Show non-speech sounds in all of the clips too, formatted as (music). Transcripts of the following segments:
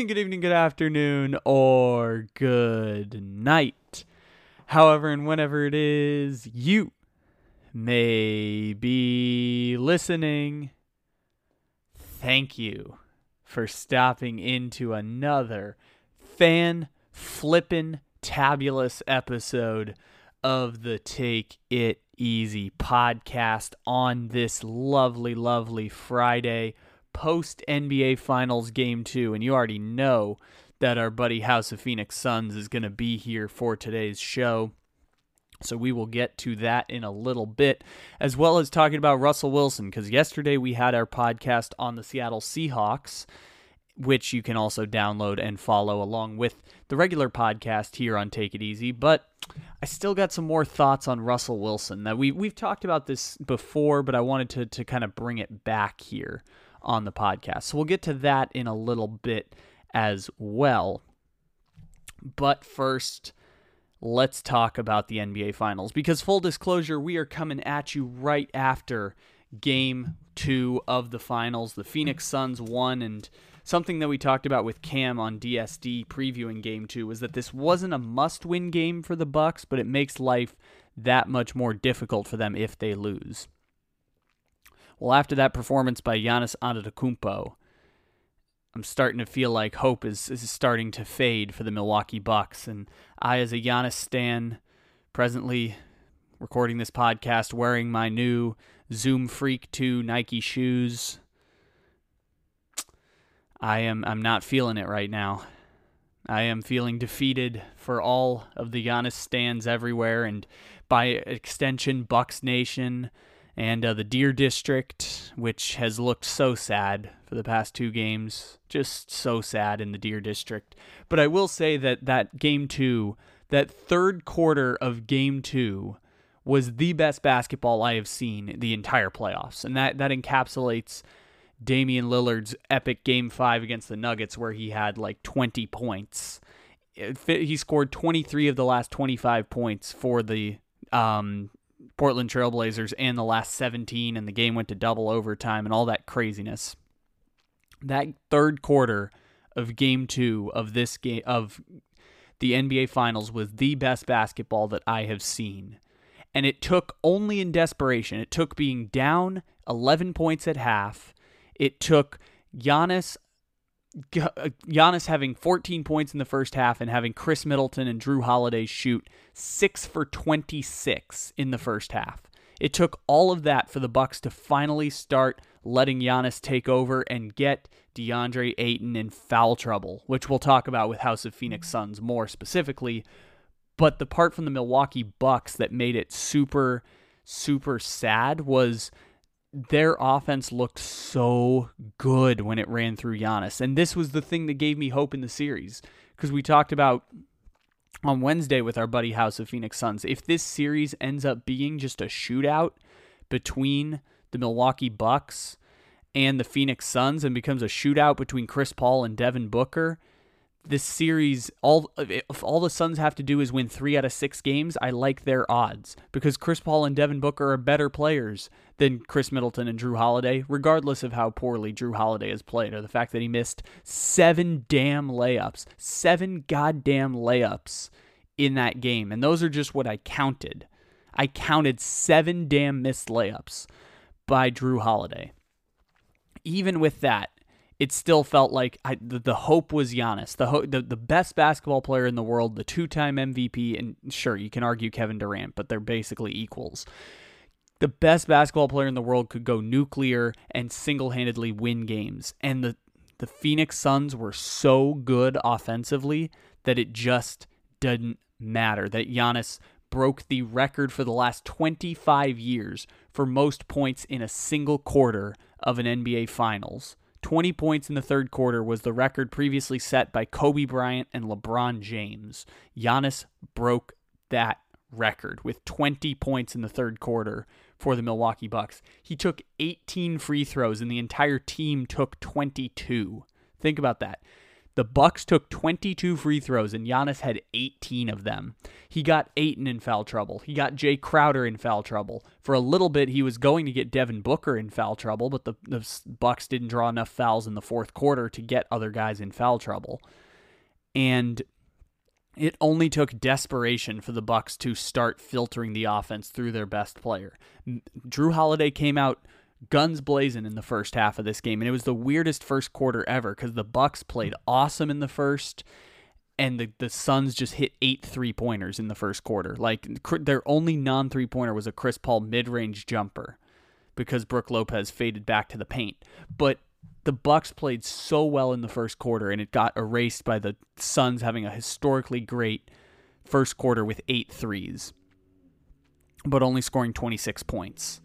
morning, good evening, good afternoon, or good night. However, and whenever it is you may be listening, thank you for stopping into another fan flippin' tabulous episode of the Take It Easy podcast on this lovely, lovely Friday post NBA Finals Game 2. And you already know that our buddy House of Phoenix Suns is going to be here for today's show. So we will get to that in a little bit, as well as talking about Russell Wilson, because yesterday we had our podcast on the Seattle Seahawks, which you can also download and follow along with the regular podcast here on Take It Easy. But I still got some more thoughts on Russell Wilson. That we we've talked about this before, but I wanted to to kind of bring it back here on the podcast. So we'll get to that in a little bit as well. But first, let's talk about the NBA Finals because, full disclosure, we are coming at you right after game two of the finals. The Phoenix Suns won, and something that we talked about with Cam on DSD previewing game two was that this wasn't a must win game for the Bucks, but it makes life that much more difficult for them if they lose. Well, after that performance by Giannis Antetokounmpo, I'm starting to feel like hope is, is starting to fade for the Milwaukee Bucks. And I, as a Giannis stan, presently recording this podcast wearing my new Zoom Freak 2 Nike shoes, I am I'm not feeling it right now. I am feeling defeated for all of the Giannis stands everywhere, and by extension, Bucks Nation and uh, the Deer District, which has looked so sad for the past two games, just so sad in the Deer District. But I will say that that game two, that third quarter of game two, was the best basketball I have seen the entire playoffs, and that that encapsulates Damian Lillard's epic game five against the Nuggets, where he had like 20 points. He scored 23 of the last 25 points for the um, Portland Trailblazers and the last 17, and the game went to double overtime and all that craziness. That third quarter of game two of this game of the NBA Finals was the best basketball that I have seen. And it took only in desperation. It took being down 11 points at half. It took Giannis Uh, Giannis having 14 points in the first half and having Khris Middleton and Jrue Holiday shoot 6 for 26 in the first half. It took all of that for the Bucks to finally start letting Giannis take over and get DeAndre Ayton in foul trouble, which we'll talk about with House of Phoenix Suns more specifically. But the part from the Milwaukee Bucks that made it super super sad was their offense looked so good when it ran through Giannis. And this was the thing that gave me hope in the series because we talked about on Wednesday with our buddy House of Phoenix Suns. If this series ends up being just a shootout between the Milwaukee Bucks and the Phoenix Suns and becomes a shootout between Chris Paul and Devin Booker, this series all if all the Suns have to do is win 3 out of 6 games, I like their odds because Chris Paul and Devin Booker are better players than Khris Middleton and Jrue Holiday, regardless of how poorly Jrue Holiday has played or the fact that he missed 7 damn layups, 7 goddamn layups in that game. And those are just what I counted. I counted 7 damn missed layups by Jrue Holiday. Even with that, it still felt like I, the, the hope was Giannis, the, ho- the the best basketball player in the world, the two time MVP, and sure you can argue Kevin Durant, but they're basically equals. The best basketball player in the world could go nuclear and single handedly win games, and the the Phoenix Suns were so good offensively that it just didn't matter. That Giannis broke the record for the last 25 years for most points in a single quarter of an NBA Finals. 20 points in the third quarter was the record previously set by Kobe Bryant and LeBron James. Giannis broke that record with 20 points in the third quarter for the Milwaukee Bucks. He took 18 free throws and the entire team took 22. Think about that. The Bucks took 22 free throws and Giannis had 18 of them. He got Ayton in foul trouble. He got Jae Crowder in foul trouble. For a little bit, he was going to get Devin Booker in foul trouble, but the, the Bucks didn't draw enough fouls in the fourth quarter to get other guys in foul trouble. And it only took desperation for the Bucks to start filtering the offense through their best player. Jrue Holiday came out guns blazing in the first half of this game and it was the weirdest first quarter ever cuz the Bucks played awesome in the first and the the Suns just hit eight three-pointers in the first quarter. Like their only non-three-pointer was a Chris Paul mid-range jumper because Brook Lopez faded back to the paint. But the Bucks played so well in the first quarter and it got erased by the Suns having a historically great first quarter with eight threes, but only scoring 26 points.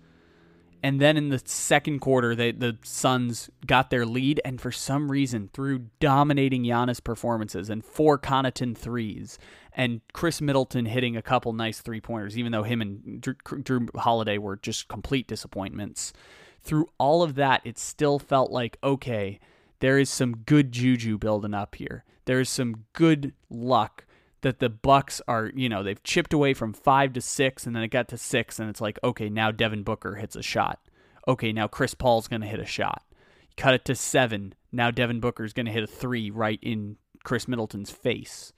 And then in the second quarter, they, the Suns got their lead, and for some reason, through dominating Giannis performances and four Connaughton threes, and Khris Middleton hitting a couple nice three pointers, even though him and Drew, Jrue Holiday were just complete disappointments through all of that, it still felt like, okay, there is some good juju building up here. There is some good luck that the Bucks are, you know, they've chipped away from five to six, and then it got to six, and it's like, okay, now Devin Booker hits a shot. Okay, now Chris Paul's going to hit a shot. Cut it to seven. Now Devin Booker's going to hit a three right in Khris Middleton's face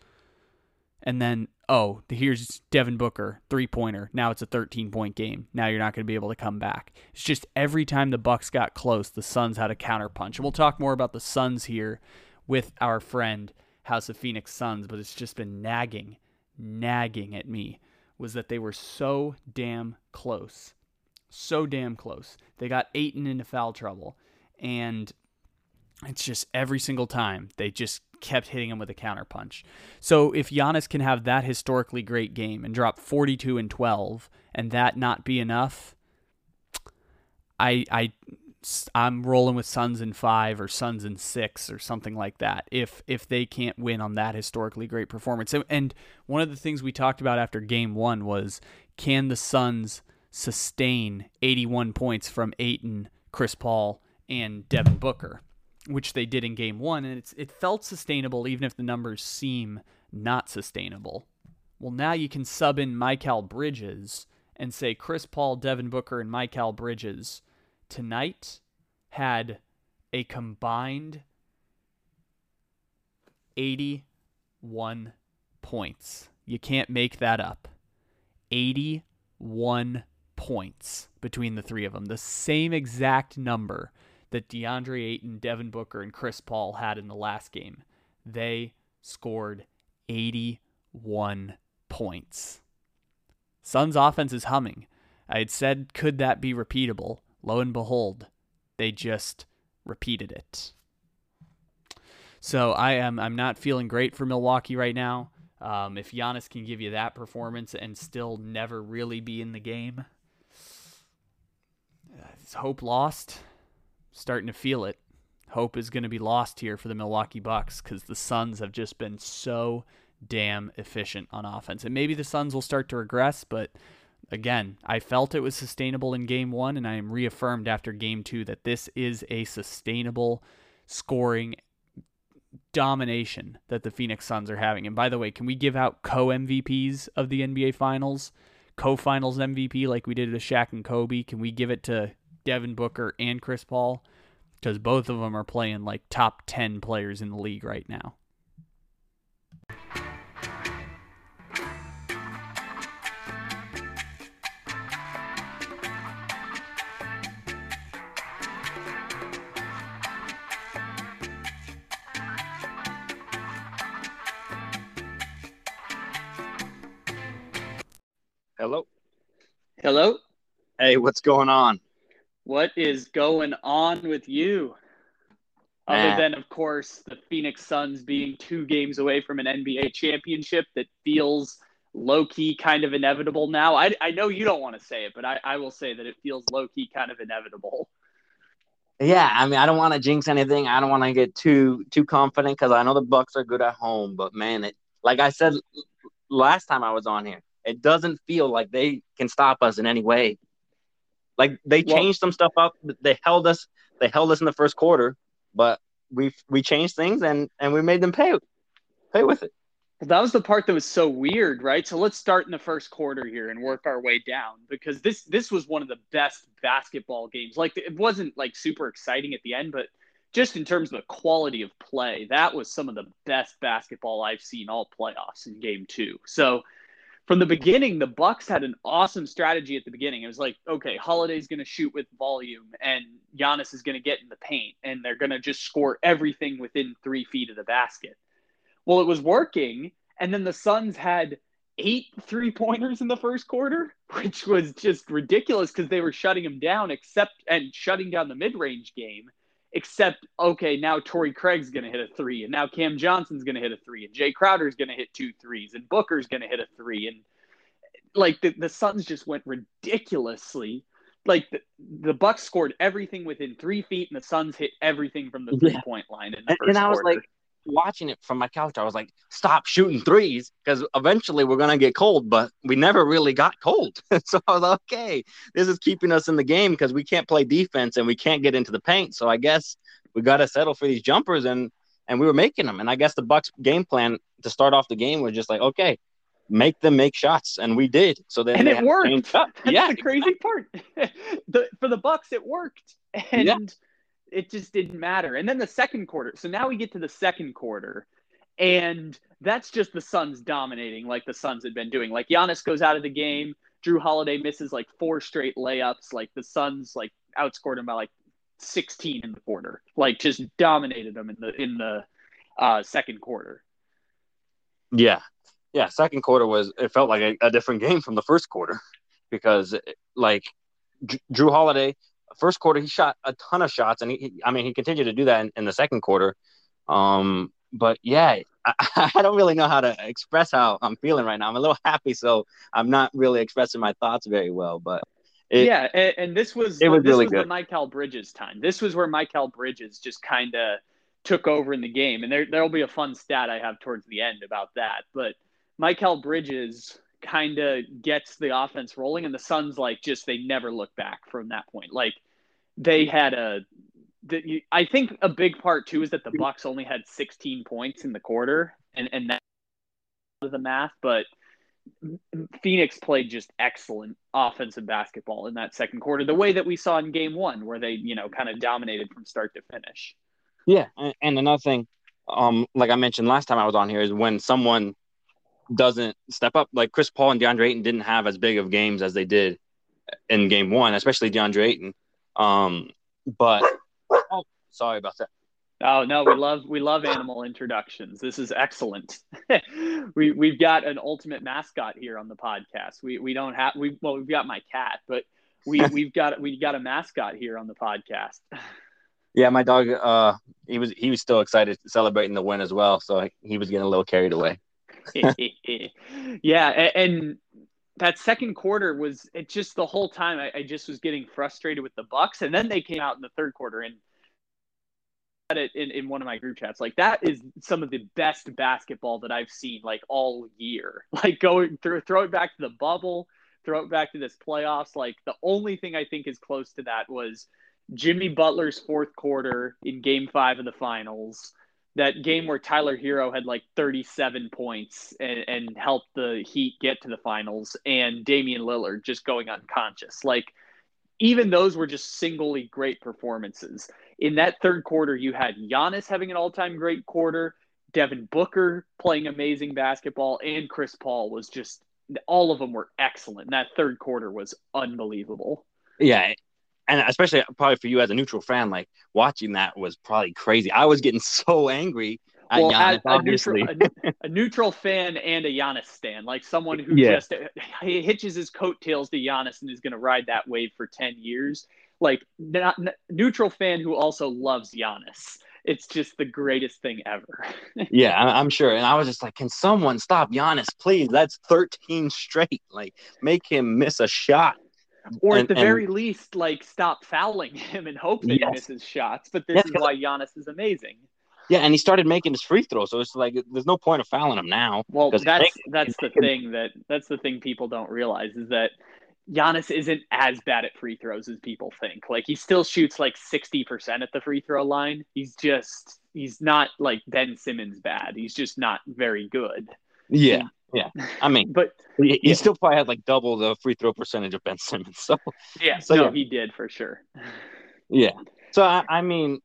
and then oh here's devin booker three pointer now it's a 13 point game now you're not going to be able to come back it's just every time the bucks got close the suns had a counterpunch and we'll talk more about the suns here with our friend house of phoenix suns but it's just been nagging nagging at me was that they were so damn close so damn close they got Ayton into foul trouble and it's just every single time they just kept hitting him with a counterpunch. So if Giannis can have that historically great game and drop 42 and 12 and that not be enough, I I I'm rolling with Suns in 5 or Suns in 6 or something like that. If if they can't win on that historically great performance. And one of the things we talked about after game 1 was can the Suns sustain 81 points from Ayton, Chris Paul, and Devin Booker? which they did in game one, and it's it felt sustainable even if the numbers seem not sustainable. Well, now you can sub in Mikal Bridges and say Chris Paul, Devin Booker, and Mikal Bridges tonight had a combined 81 points. You can't make that up. 81 points between the three of them. The same exact number that DeAndre Ayton, Devin Booker, and Chris Paul had in the last game. They scored 81 points. Suns offense is humming. I had said, could that be repeatable? Lo and behold, they just repeated it. So I am I'm not feeling great for Milwaukee right now. Um, if Giannis can give you that performance and still never really be in the game, is hope lost starting to feel it. Hope is going to be lost here for the Milwaukee Bucks because the Suns have just been so damn efficient on offense. And maybe the Suns will start to regress, but again, I felt it was sustainable in game one, and I am reaffirmed after game two that this is a sustainable scoring domination that the Phoenix Suns are having. And by the way, can we give out co MVPs of the NBA Finals? Co finals MVP like we did to Shaq and Kobe? Can we give it to Devin Booker and Chris Paul because both of them are playing like top 10 players in the league right now. Hello. Hey, what's going on? What is going on with you? Other than, of course, the Phoenix Suns being two games away from an NBA championship that feels low key kind of inevitable now. I, I know you don't want to say it, but I, I will say that it feels low key kind of inevitable. Yeah, I mean, I don't want to jinx anything. I don't want to get too too confident because I know the Bucks are good at home. But man, it like I said last time I was on here, it doesn't feel like they can stop us in any way. Like they changed well, some stuff up. They held us. They held us in the first quarter, but we we changed things and and we made them pay pay with it. Well, that was the part that was so weird, right? So let's start in the first quarter here and work our way down because this this was one of the best basketball games. Like it wasn't like super exciting at the end, but just in terms of the quality of play, that was some of the best basketball I've seen all playoffs in game 2. So from the beginning, the Bucks had an awesome strategy at the beginning. It was like, okay, Holiday's going to shoot with volume, and Giannis is going to get in the paint, and they're going to just score everything within three feet of the basket. Well, it was working, and then the Suns had eight three pointers in the first quarter, (laughs) which was just ridiculous because they were shutting them down, except and shutting down the mid range game. Except, okay, now Torrey Craig's going to hit a three, and now Cam Johnson's going to hit a three, and Jae Crowder's going to hit two threes, and Booker's going to hit a three, and like the, the Suns just went ridiculously. Like the, the Bucks scored everything within three feet, and the Suns hit everything from the three point line. In the and, first and I was quarter. like, watching it from my couch, I was like, stop shooting threes because eventually we're going to get cold, but we never really got cold. (laughs) so I was like, okay, this is keeping us in the game because we can't play defense and we can't get into the paint. So I guess we got to settle for these jumpers and and we were making them. And I guess the Bucks game plan to start off the game was just like, okay, make them make shots, and we did. So then and it worked. That's yeah, the crazy part. (laughs) the, for the Bucks, it worked, and Yeah. It just didn't matter. And then the second quarter. So now we get to the second quarter, and that's just the Suns dominating, like the Suns had been doing. Like Giannis goes out of the game. Jrue Holiday misses like four straight layups. Like the Suns like outscored him by like 16 in the quarter. Like just dominated them in the in the uh, second quarter. Yeah, yeah. Second quarter was it felt like a, a different game from the first quarter (laughs) because like Jrue Holiday, first quarter he shot a ton of shots, and he, I mean he continued to do that in, in the second quarter. Um, but yeah, I, (laughs) I don't really know how to express how I'm feeling right now. I'm a little happy, so I'm not really expressing my thoughts very well. But it, yeah, and, and this was it was this really was good. the Mikal Bridges time. This was where Mikal Bridges just kind of took over in the game, and there there'll be a fun stat I have towards the end about that. But Mikal Bridges kind of gets the offense rolling, and the Suns like just they never look back from that point. Like they had a. The, I think a big part too is that the Bucks only had 16 points in the quarter, and and that the math, but Phoenix played just excellent offensive basketball in that second quarter, the way that we saw in game one, where they, you know, kind of dominated from start to finish. Yeah, and, and another thing, um, like I mentioned last time I was on here, is when someone doesn't step up. Like Chris Paul and DeAndre Ayton didn't have as big of games as they did in Game One, especially DeAndre Ayton. Um, but oh, sorry about that. Oh no, we love we love animal introductions. This is excellent. (laughs) we we've got an ultimate mascot here on the podcast. We we don't have we well we've got my cat, but we (laughs) we've got we got a mascot here on the podcast. Yeah, my dog. Uh, he was he was still excited celebrating the win as well, so he was getting a little carried away. (laughs) yeah, and, and that second quarter was it just the whole time I, I just was getting frustrated with the Bucks, and then they came out in the third quarter and it in, in one of my group chats. Like that is some of the best basketball that I've seen like all year. (laughs) Like going through throw it back to the bubble, throw it back to this playoffs. Like the only thing I think is close to that was Jimmy Butler's fourth quarter in game five of the finals that game where Tyler Herro had like 37 points and, and helped the Heat get to the finals, and Damian Lillard just going unconscious. Like, even those were just singly great performances. In that third quarter, you had Giannis having an all time great quarter, Devin Booker playing amazing basketball, and Chris Paul was just all of them were excellent. That third quarter was unbelievable. Yeah, and especially probably for you as a neutral fan, like watching that was probably crazy. I was getting (laughs) so angry at well, Giannis, a obviously. neutral, a, a neutral fan and a Giannis stan, like someone who Yeah. just he hitches his coattails to Giannis and is going to ride that wave for ten years. Like not, n- neutral fan who also loves Giannis. It's just the greatest thing ever. (laughs) yeah, I'm sure. And I was just like, can someone stop Giannis, please? That's 13 straight. Like, make him miss a shot. Or And- at the and- very least, like stop fouling him and hope that he misses shots. But this Yes, is why Giannis is amazing. Yeah, and he started making his free throw, so it's like there's no point of fouling him now. Well, that's that's the thing that that's the thing people don't realize is that Giannis isn't as bad at free throws as people think. Like he still shoots like 60% at the free throw line. He's just he's not like Ben Simmons bad. He's just not very good. Yeah. Yeah. I mean, But he, he Yeah. still probably had like double the free throw percentage of Ben Simmons. So, yeah, So, no, yeah. he did for sure. yeah. So, I, I mean,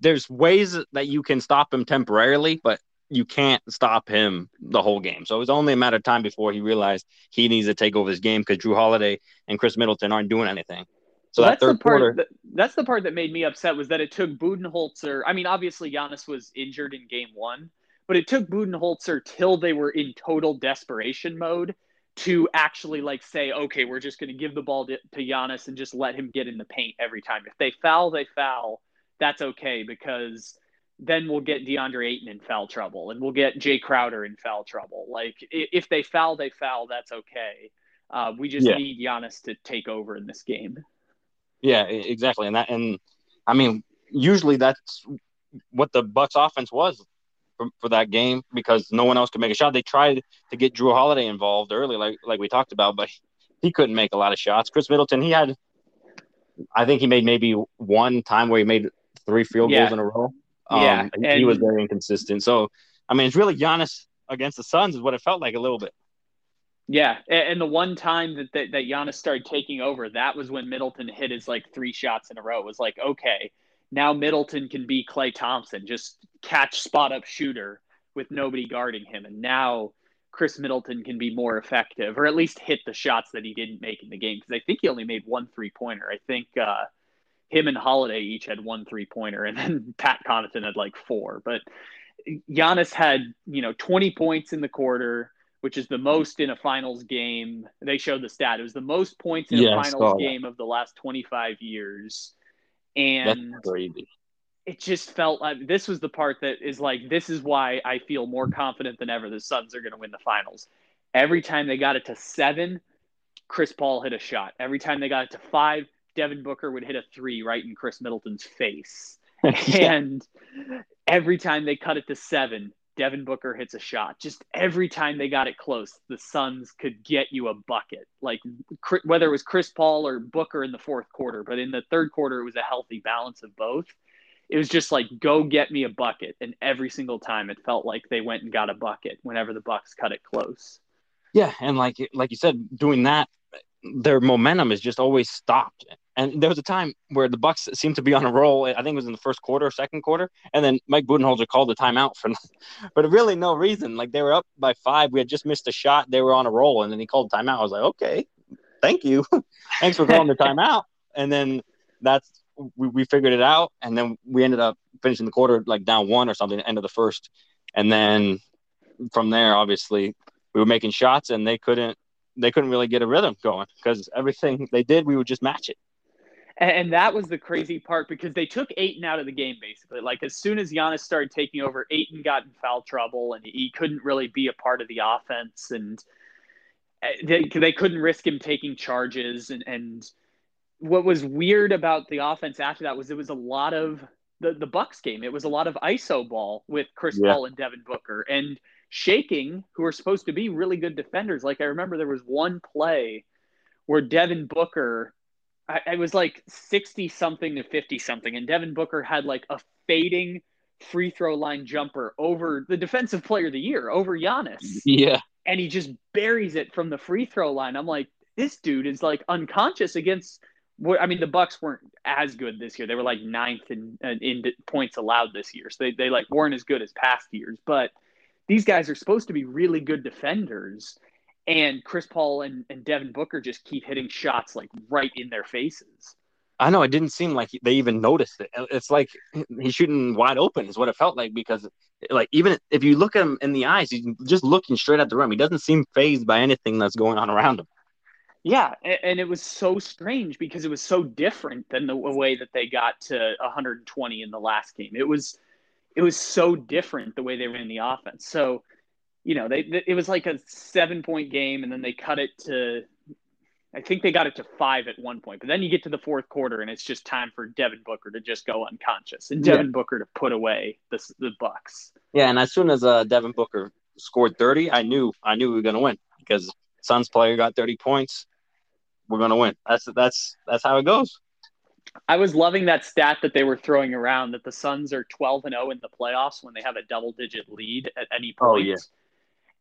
there's ways that you can stop him temporarily, but you can't stop him the whole game. So it was only a matter of time before he realized he needs to take over his game because Jrue Holiday and Khris Middleton aren't doing anything. So Well, that that's the third part. quarter, That, that's the part that made me upset was that it took Budenholzer. I mean, obviously Giannis was injured in Game One, but it took Budenholzer till they were in total desperation mode to actually like say, okay, we're just going to give the ball to, to Giannis and just let him get in the paint every time. If they foul, they foul. That's okay because then we'll get DeAndre Ayton in foul trouble and we'll get Jae Crowder in foul trouble. Like if they foul, they foul. That's okay. Uh, we just Yeah. need Giannis to take over in this game. yeah, exactly. And that, and I mean, usually that's what the Bucks offense was for, for that game because no one else could make a shot. They tried to get Jrue Holiday involved early, like like we talked about, but he couldn't make a lot of shots. Khris Middleton, he had, I think he made maybe one time where he made three field Yeah. goals in a row. Um, Yeah, he, he was very inconsistent. So, I mean, it's really Giannis against the Suns is what it felt like a little bit. Yeah, and the one time that, that that Giannis started taking over, that was when Middleton hit his like three shots in a row. It was like, okay, now Middleton can be Klay Thompson, just catch spot up shooter with nobody guarding him, and now Khris Middleton can be more effective, or at least hit the shots that he didn't make in the game. Because I think he only made one three pointer. I think uh, him and Holiday each had one three pointer, and then (laughs) Pat Connaughton had like four. But Giannis had you know twenty points in the quarter which is the most in a finals game. They showed the stat. It was the most points in Yeah, a finals game of the last 25 years. That's And crazy. it just felt like this was the part that is like, this is why I feel more confident than ever the Suns are going to win the finals. Every time they got it to seven, Chris Paul hit a shot. Every time they got it to five, Devin Booker would hit a three right in Khris Middleton's face. (laughs) And every time they cut it to seven, Devin Booker hits a shot. Just every time they got it close, the Suns could get you a bucket. Like whether it was Chris Paul or Booker in the fourth quarter, but in the third quarter, it was a healthy balance of both. It was just like, go get me a bucket. And every single time it felt like they went and got a bucket whenever the Bucks cut it close. Yeah, and like like you said, doing that, their momentum is just always stopped. And there was a time where the Bucks seemed to be on a roll. I think it was in the first quarter second quarter, and then Mike Budenholzer called a timeout for, but (laughs) really no reason. Like they were up by five, we had just missed a shot, they were on a roll, and then he called a timeout. I was like, okay, thank you, (laughs) thanks for calling the timeout. And then that's we, we figured it out, and then we ended up finishing the quarter like down one or something, end of the first, and then from there, obviously, we were making shots, and they couldn't they couldn't really get a rhythm going because everything they did, we would just match it. And, that was the crazy part because they took Ayton out of the game basically. Like as soon as Giannis started taking over, Ayton got in foul trouble and he couldn't really be a part of the offense. And uh, they, they couldn't risk him taking charges. And, and what was weird about the offense after that was it was a lot of the, the Bucks game. It was a lot of ISO ball with Chris Yeah. Paul and Devin Booker and shaking, who are supposed to be really good defenders. Like I remember there was one play where Devin Booker I, it was like 60 something to 50 something and Devin Booker had like a fading free throw line jumper over the defensive player of the year over Giannis Yeah, and he just buries it from the free throw line. I'm like this dude is like unconscious against what I mean the Bucks weren't as good this year. They were like ninth in in points allowed this year. So they they like weren't as good as past years, but these guys are supposed to be really good defenders and Chris Paul and, and Devin Booker just keep hitting shots like right in their faces. I know. It didn't seem like they even noticed it. It's like he's shooting wide open, is what it felt like. Because, like, even if you look at him in the eyes, he's just looking straight at the rim. He doesn't seem fazed by anything that's going on around him. Yeah, and it was so strange because it was so different than the way that they got to 120 in the last game. It was it was so different the way they ran the offense. So, you know, they it was like a 7-point game and then they cut it to I think they got it to 5 at one point. But then you get to the fourth quarter and it's just time for Devin Booker to just go unconscious and Yeah. Devin Booker to put away the the Bucks. Yeah, and as soon as uh, Devin Booker scored 30, I knew I knew we were going to win because Suns player got 30 points. we're gonna win. That's that's that's how it goes. I was loving that stat that they were throwing around that the Suns are 12 and 0 in the playoffs when they have a double digit lead at any point. Oh, yeah.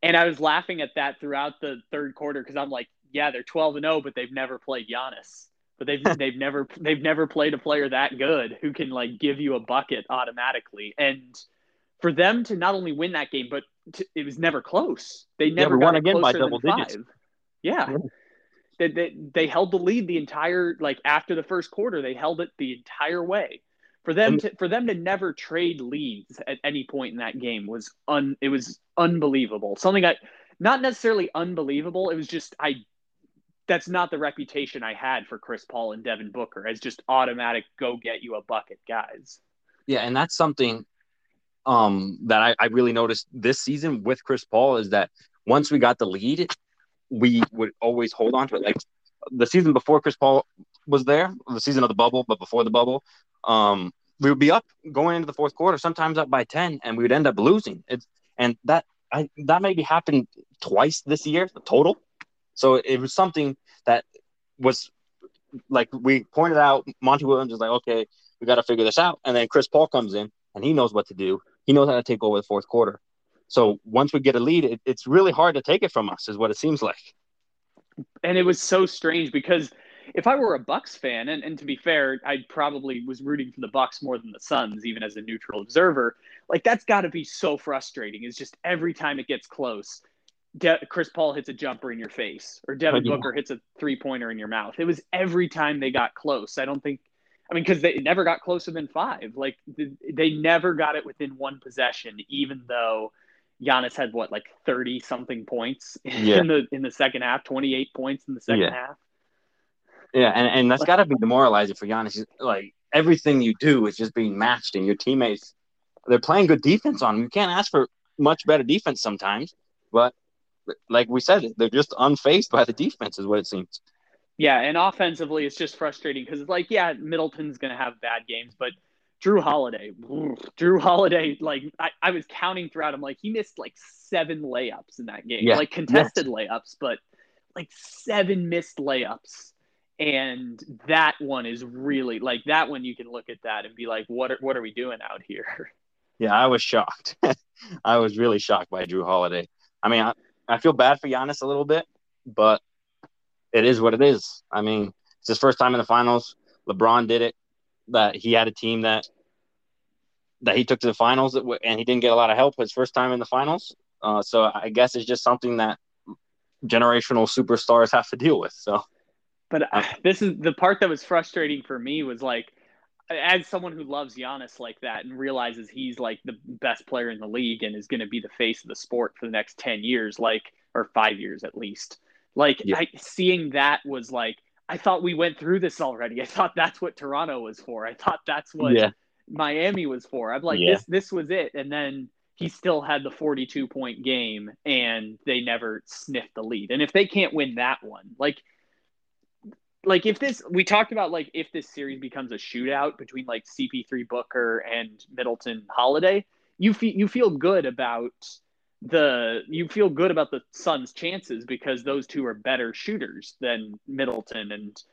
And I was laughing at that throughout the third quarter because I'm like, yeah, they're 12 and 0, but they've never played Giannis. But they've (laughs) they've never they've never played a player that good who can like give you a bucket automatically. And for them to not only win that game, but to, it was never close. They never yeah, won again by double digits. Five. Yeah. yeah. They, they, they held the lead the entire like after the first quarter. They held it the entire way. For them to for them to never trade leads at any point in that game was un it was unbelievable. Something I not necessarily unbelievable. It was just I that's not the reputation I had for Chris Paul and Devin Booker as just automatic go get you a bucket guys. Yeah, and that's something um that I, I really noticed this season with Chris Paul is that once we got the lead, we would always hold on to it. Like the season before Chris Paul was there, the season of the bubble, but before the bubble, um, we would be up going into the fourth quarter, sometimes up by ten, and we would end up losing. It's and that I that maybe happened twice this year, the total. So it was something that was like we pointed out. Monty Williams is like, okay, we got to figure this out, and then Chris Paul comes in and he knows what to do. He knows how to take over the fourth quarter. So once we get a lead, it, it's really hard to take it from us, is what it seems like. And it was so strange because if I were a Bucks fan, and, and to be fair, I probably was rooting for the Bucks more than the Suns, even as a neutral observer. Like that's got to be so frustrating. Is just every time it gets close, De- Chris Paul hits a jumper in your face, or Devin. Booker hits a three pointer in your mouth. It was every time they got close. I don't think. I mean, because they never got closer than five. Like they never got it within one possession, even though Giannis had what like thirty something points yeah. in the in the second half, twenty eight points in the second yeah. half. Yeah, and, and that's got to be demoralizing for Giannis. Like everything you do is just being matched, and your teammates they're playing good defense on him. You can't ask for much better defense sometimes, but like we said, they're just unfazed by the defense, is what it seems. Yeah, and offensively, it's just frustrating because it's like, yeah, Middleton's going to have bad games, but Jrue Holiday, Jrue Holiday, like I, I was counting throughout. I'm like, he missed like seven layups in that game, yeah. like contested yes. layups, but like seven missed layups. And that one is really like that one. You can look at that and be like, what are, what are we doing out here? (laughs) Yeah, I was shocked. (laughs) I was really shocked by Jrue Holiday. I mean, I, I feel bad for Giannis a little bit, but it is what it is. I mean, it's his first time in the finals. LeBron did it that he had a team that that he took to the finals and he didn't get a lot of help his first time in the finals. Uh, so I guess it's just something that generational superstars (laughs) have to deal with. So, but uh, (laughs) this is the part that was frustrating for me was like, as someone who loves Giannis like that and realizes he's like the best player in the league and is going to be the face of the sport for the next 10 years, like, or five years at least. Like, yeah. I, seeing that was like, I thought we went through this already. I thought that's what Toronto was for. I thought that's what yeah. Miami was for. I'm like, yeah. this this was it. And then he still had the 42 point game and they never sniffed the lead. And if they can't win that one, like like if this we talked about like if this series becomes a shootout between like CP3 Booker and Middleton Holiday, you feel you feel good about the you feel good about the Suns' chances because those two are better shooters than Middleton and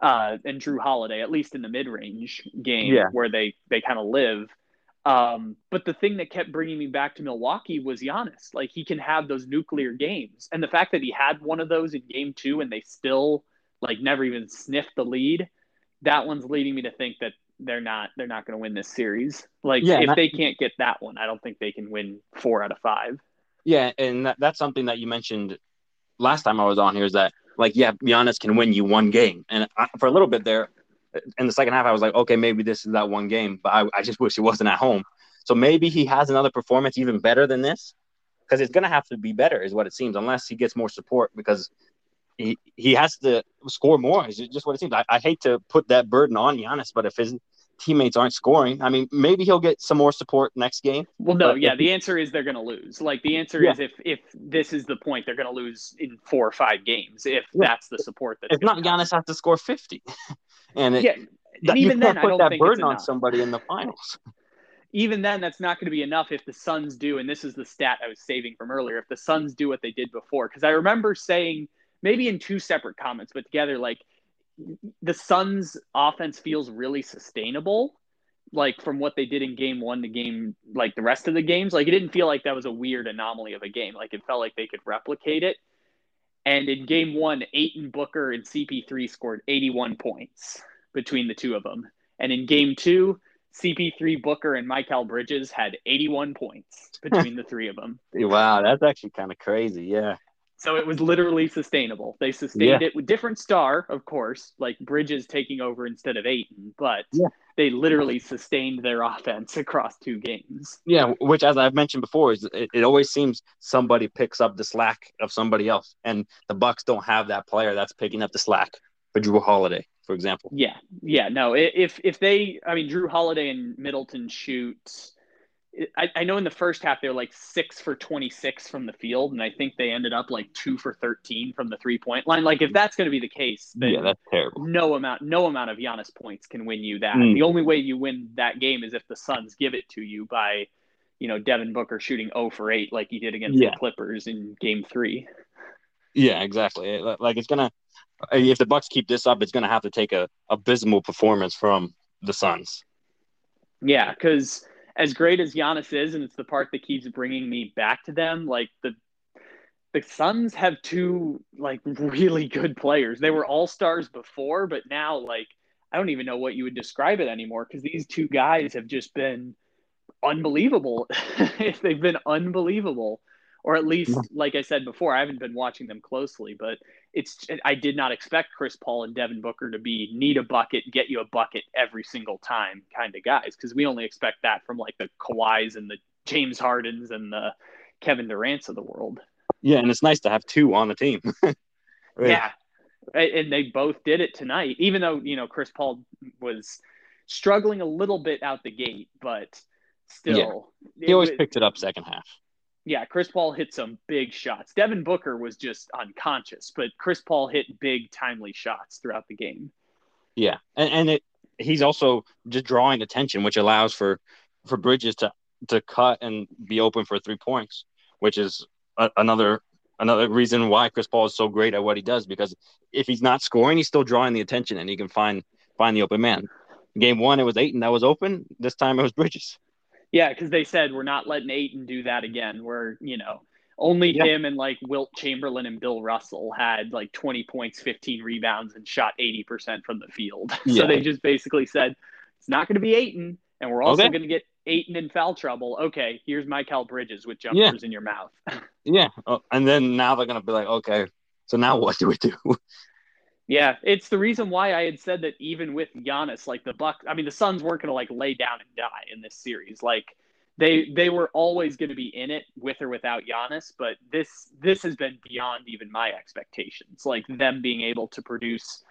uh, and Jrue Holiday, at least in the mid range game yeah. where they they kind of live. Um, but the thing that kept bringing me back to Milwaukee was Giannis. Like he can have those nuclear games, and the fact that he had one of those in Game Two and they still like never even sniffed the lead. That one's leading me to think that they're not they're not going to win this series. Like yeah, if that, they can't get that one, I don't think they can win four out of five. Yeah, and that, that's something that you mentioned last time I was on here is that like yeah, Giannis can win you one game, and I, for a little bit there in the second half, I was like, okay, maybe this is that one game, but I, I just wish it wasn't at home. So maybe he has another performance even better than this, because it's gonna have to be better, is what it seems, unless he gets more support because he he has to score more. Is just what it seems. I, I hate to put that burden on Giannis, but if his teammates aren't scoring. I mean, maybe he'll get some more support next game. Well, no, yeah. The answer is they're going to lose. Like the answer yeah. is if if this is the point, they're going to lose in four or five games if yeah. that's the support. That's if not, Giannis has to score fifty, (laughs) and it, yeah, and even then, I don't put that think burden on somebody in the finals. (laughs) Even then, that's not going to be enough if the Suns do. And this is the stat I was saving from earlier. If the Suns do what they did before, because I remember saying maybe in two separate comments, but together, like the Suns' offense feels really sustainable. Like from what they did in game one to game, like the rest of the games, like it didn't feel like that was a weird anomaly of a game. Like it felt like they could replicate it. And in game one, Ayton Booker and CP3 scored 81 points between the two of them. And in game two, CP3 Booker and Mikal Bridges had 81 points (laughs) between the three of them. Wow, that's actually kind of crazy. Yeah. So it was literally sustainable. They sustained yeah. it with different star, of course, like Bridges taking over instead of Ayton, but yeah. they literally sustained their offense across two games. Yeah, which as I've mentioned before, is it, it always seems somebody picks up the slack of somebody else, and the Bucks don't have that player that's picking up the slack for Jrue Holiday for example. Yeah, yeah, no. If if they, I mean, Jrue Holiday and Middleton shoot. I, I know in the first half they were like six for 26 from the field, and I think they ended up like two for 13 from the three point line. Like, if that's going to be the case, then yeah, that's terrible. No amount, no amount of Giannis points can win you that. Mm. The only way you win that game is if the Suns give it to you by, you know, Devin Booker shooting 0 for 8 like he did against yeah. the Clippers in Game Three. Yeah, exactly. Like it's gonna if the Bucks keep this up, it's going to have to take a abysmal performance from the Suns. Yeah, because as great as Giannis is, and it's the part that keeps bringing me back to them, like the the Suns have two like really good players. They were all stars before, but now like I don't even know what you would describe it anymore because these two guys have just been unbelievable. (laughs) They've been unbelievable or at least mm-hmm. like I said before, I haven't been watching them closely, but it's I did not expect Chris Paul and Devin Booker to be need a bucket, get you a bucket every single time kind of guys because we only expect that from like the Kawhis and the James Hardens and the Kevin Durant's of the world. Yeah, and it's nice to have two on the team. (laughs) yeah. And they both did it tonight, even though, you know, Chris Paul was struggling a little bit out the gate, but still. Yeah. He always picked it up second half yeah, Chris Paul hit some big shots. Devin Booker was just unconscious, but Chris Paul hit big, timely shots throughout the game. Yeah, and, and it, he's also just drawing attention, which allows for for Bridges to to cut and be open for three points, which is a, another another reason why Chris Paul is so great at what he does. Because if he's not scoring, he's still drawing the attention, and he can find find the open man. Game one, it was Ayton that was open. This time, it was Bridges. Yeah, because they said we're not letting Ayton do that again. Where you know only yeah. him and like Wilt Chamberlain and Bill Russell had like 20 points, 15 rebounds, and shot 80% from the field. (laughs) Yeah. so they just basically said it's not going to be Ayton, and we're also okay. going to get Ayton in foul trouble. Okay, here's Mikal Bridges with jumpers yeah. in your mouth. (laughs) yeah, oh, and then now they're going to be like, okay, so now what do we do? (laughs) Yeah, it's the reason why I had said that even with Giannis, like the Buck, I mean, the Suns weren't going to like lay down and die in this series. Like they they were always going to be in it with or without Giannis, but this this has been beyond even my expectations. Like them being able to produce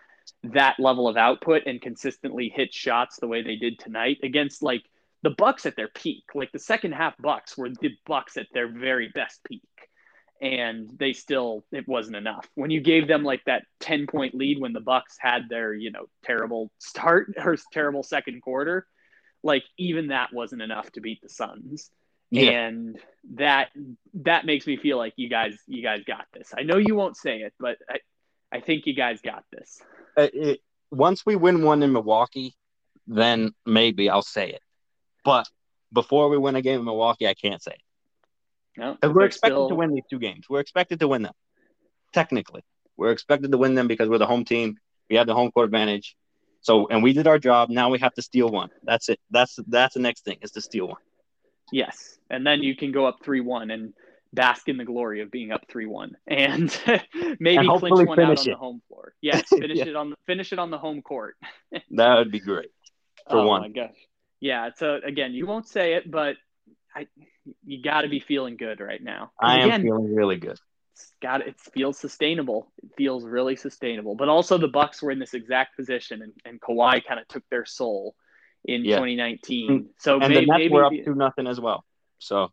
that level of output and consistently hit shots the way they did tonight against like the Bucks at their peak. Like the second half Bucks were the Bucks at their very best peak and they still it wasn't enough. When you gave them like that 10 point lead when the bucks had their you know terrible start (laughs) or terrible second quarter like even that wasn't enough to beat the suns. Yeah. and that that makes me feel like you guys you guys got this. I know you won't say it but i i think you guys got this. Uh, it, once we win one in milwaukee then maybe i'll say it. But before we win a game in milwaukee i can't say it no, we're expected still... to win these two games. We're expected to win them. Technically, we're expected to win them because we're the home team. We have the home court advantage. So, and we did our job. Now we have to steal one. That's it. That's that's the next thing is to steal one. Yes, and then you can go up three one and bask in the glory of being up three one and (laughs) maybe and clinch one out on the home floor. Yes, (laughs) finish yeah. it on the finish it on the home court. (laughs) that would be great for oh, one. my gosh. Yeah. So again, you won't say it, but I you got to be feeling good right now. I am again, feeling really good. It's got it feels sustainable. It feels really sustainable. But also the Bucks were in this exact position, and, and Kawhi kind of took their soul in yeah. 2019. Mm. So and maybe, the Nets were up to nothing as well. So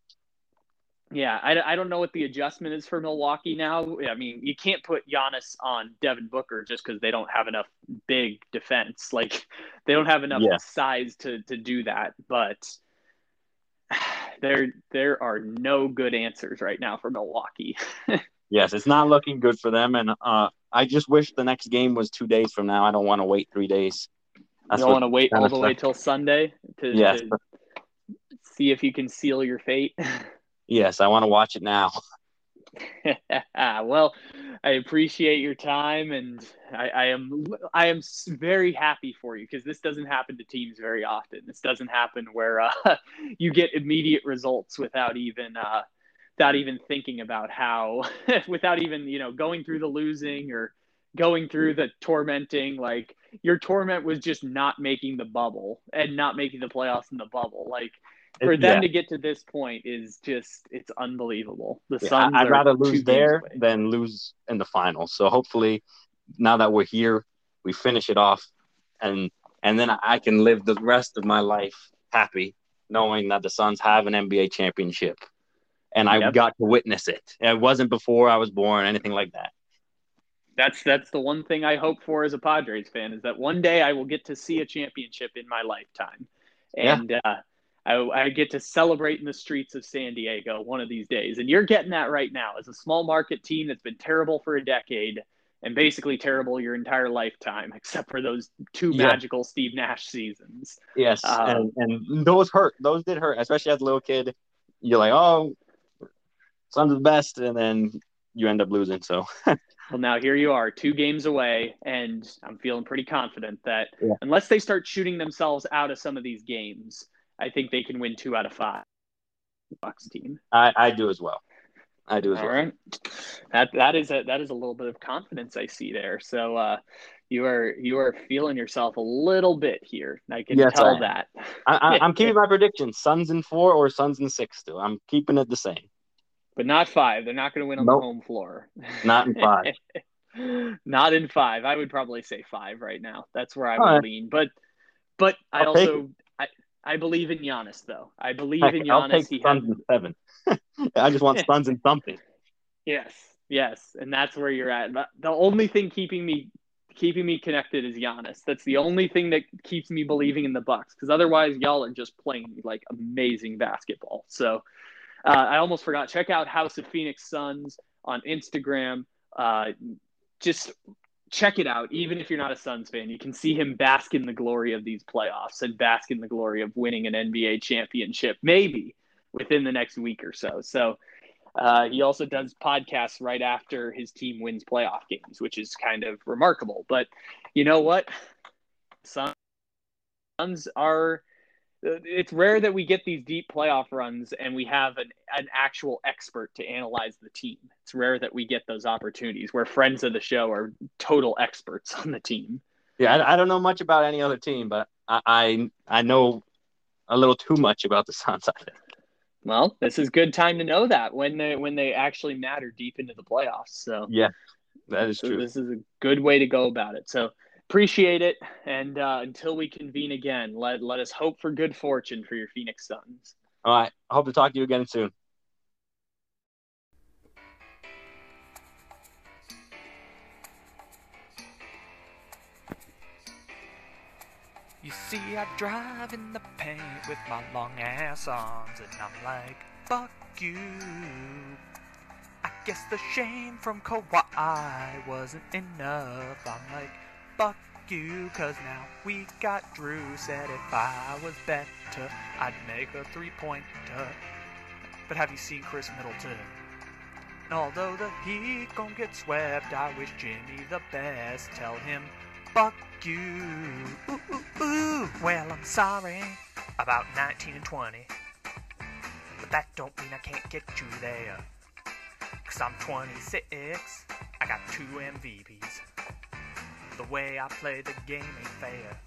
yeah, I, I don't know what the adjustment is for Milwaukee now. I mean, you can't put Giannis on Devin Booker just because they don't have enough big defense. Like they don't have enough yeah. size to to do that. But (sighs) there there are no good answers right now for Milwaukee. (laughs) Yes, it's not looking good for them, and uh, I just wish the next game was two days from now. I don't want to wait three days. That's you don't want to wait all the way till Sunday to, yes. to see if you can seal your fate. (laughs) Yes, I want to watch it now. (laughs) (laughs) well, I appreciate your time, and I, I am I am very happy for you because this doesn't happen to teams very often. This doesn't happen where uh, (laughs) you get immediate results without even uh, without even thinking about how, (laughs) without even you know going through the losing or going through the tormenting. Like your torment was just not making the bubble and not making the playoffs in the bubble. Like for them yeah. to get to this point is just it's unbelievable. The yeah, Suns I'd rather lose there than lose in the finals. So hopefully, now that we're here, we finish it off, and and then I can live the rest of my life happy, knowing that the Suns have an NBA championship, and I yep. got to witness it. It wasn't before I was born, anything like that. That's that's the one thing I hope for as a Padres fan is that one day I will get to see a championship in my lifetime, and. Yeah. Uh, I, I, get to celebrate in the streets of San Diego one of these days. And you're getting that right now as a small market team that's been terrible for a decade and basically terrible your entire lifetime, (laughs) except for those two yeah. magical Steve Nash seasons. Yes. Um, and, and those hurt. Those did hurt, especially as a little kid. You're like, oh, Suns the best. And then you end up losing. So. (laughs) well, now here you are, two games away. And I'm feeling pretty confident that yeah. unless they start shooting themselves out of some of these games, I think they can win two out of five. Bucks team. I, I do as well. I do as All well. Right. That that is a that is a little bit of confidence I see there. So uh, you are you are feeling yourself a little bit here. I can yes, tell I that. I, am keeping (laughs) my prediction: Suns in four or Suns in six. Still, I'm keeping it the same. But not five. They're not going to win on nope. the home floor. Not in five. (laughs) not in five. I would probably say five right now. That's where I would right. lean. But but I I'll also I believe in Giannis, though. I believe in Giannis. I'll take he Suns has... in seven. (laughs) I just want Suns and something. Yes, yes, and that's where you're at. The only thing keeping me keeping me connected is Giannis. That's the only thing that keeps me believing in the Bucks. Because otherwise, y'all are just playing like amazing basketball. So uh, I almost forgot. Check out House of Phoenix Suns on Instagram. Uh, just check it out. Even if you're not a Suns fan, you can see him bask in the glory of these playoffs and bask in the glory of winning an NBA championship, maybe within the next week or so. So uh, he also does podcasts right after his team wins playoff games, which is kind of remarkable. But you know what? Suns are it's rare that we get these deep playoff runs and we have an, an actual expert to analyze the team. It's rare that we get those opportunities where friends of the show are total experts on the team. Yeah, I, I don't know much about any other team, but I, I, I know a little too much about the Suns. I think. Well, this is good time to know that when they when they actually matter deep into the playoffs. So yeah, that is so true. This is a good way to go about it. So appreciate it. And uh, until we convene again, let, let us hope for good fortune for your Phoenix Suns. All right. I hope to talk to you again soon. You see, I drive in the paint with my long ass arms, and I'm like, fuck you. I guess the shame from Kawhi wasn't enough. I'm like, fuck you, cause now we got Jrue. Said if I was better, I'd make a three pointer. But have you seen Khris Middleton? And although the Heat gon' get swept, I wish Jimmy the best. Tell him, fuck you. Ooh, ooh, ooh. Well, I'm sorry about 19 and 20. But that don't mean I can't get you there. Cause I'm 26, I got two MVPs. The way I play the game ain't fair.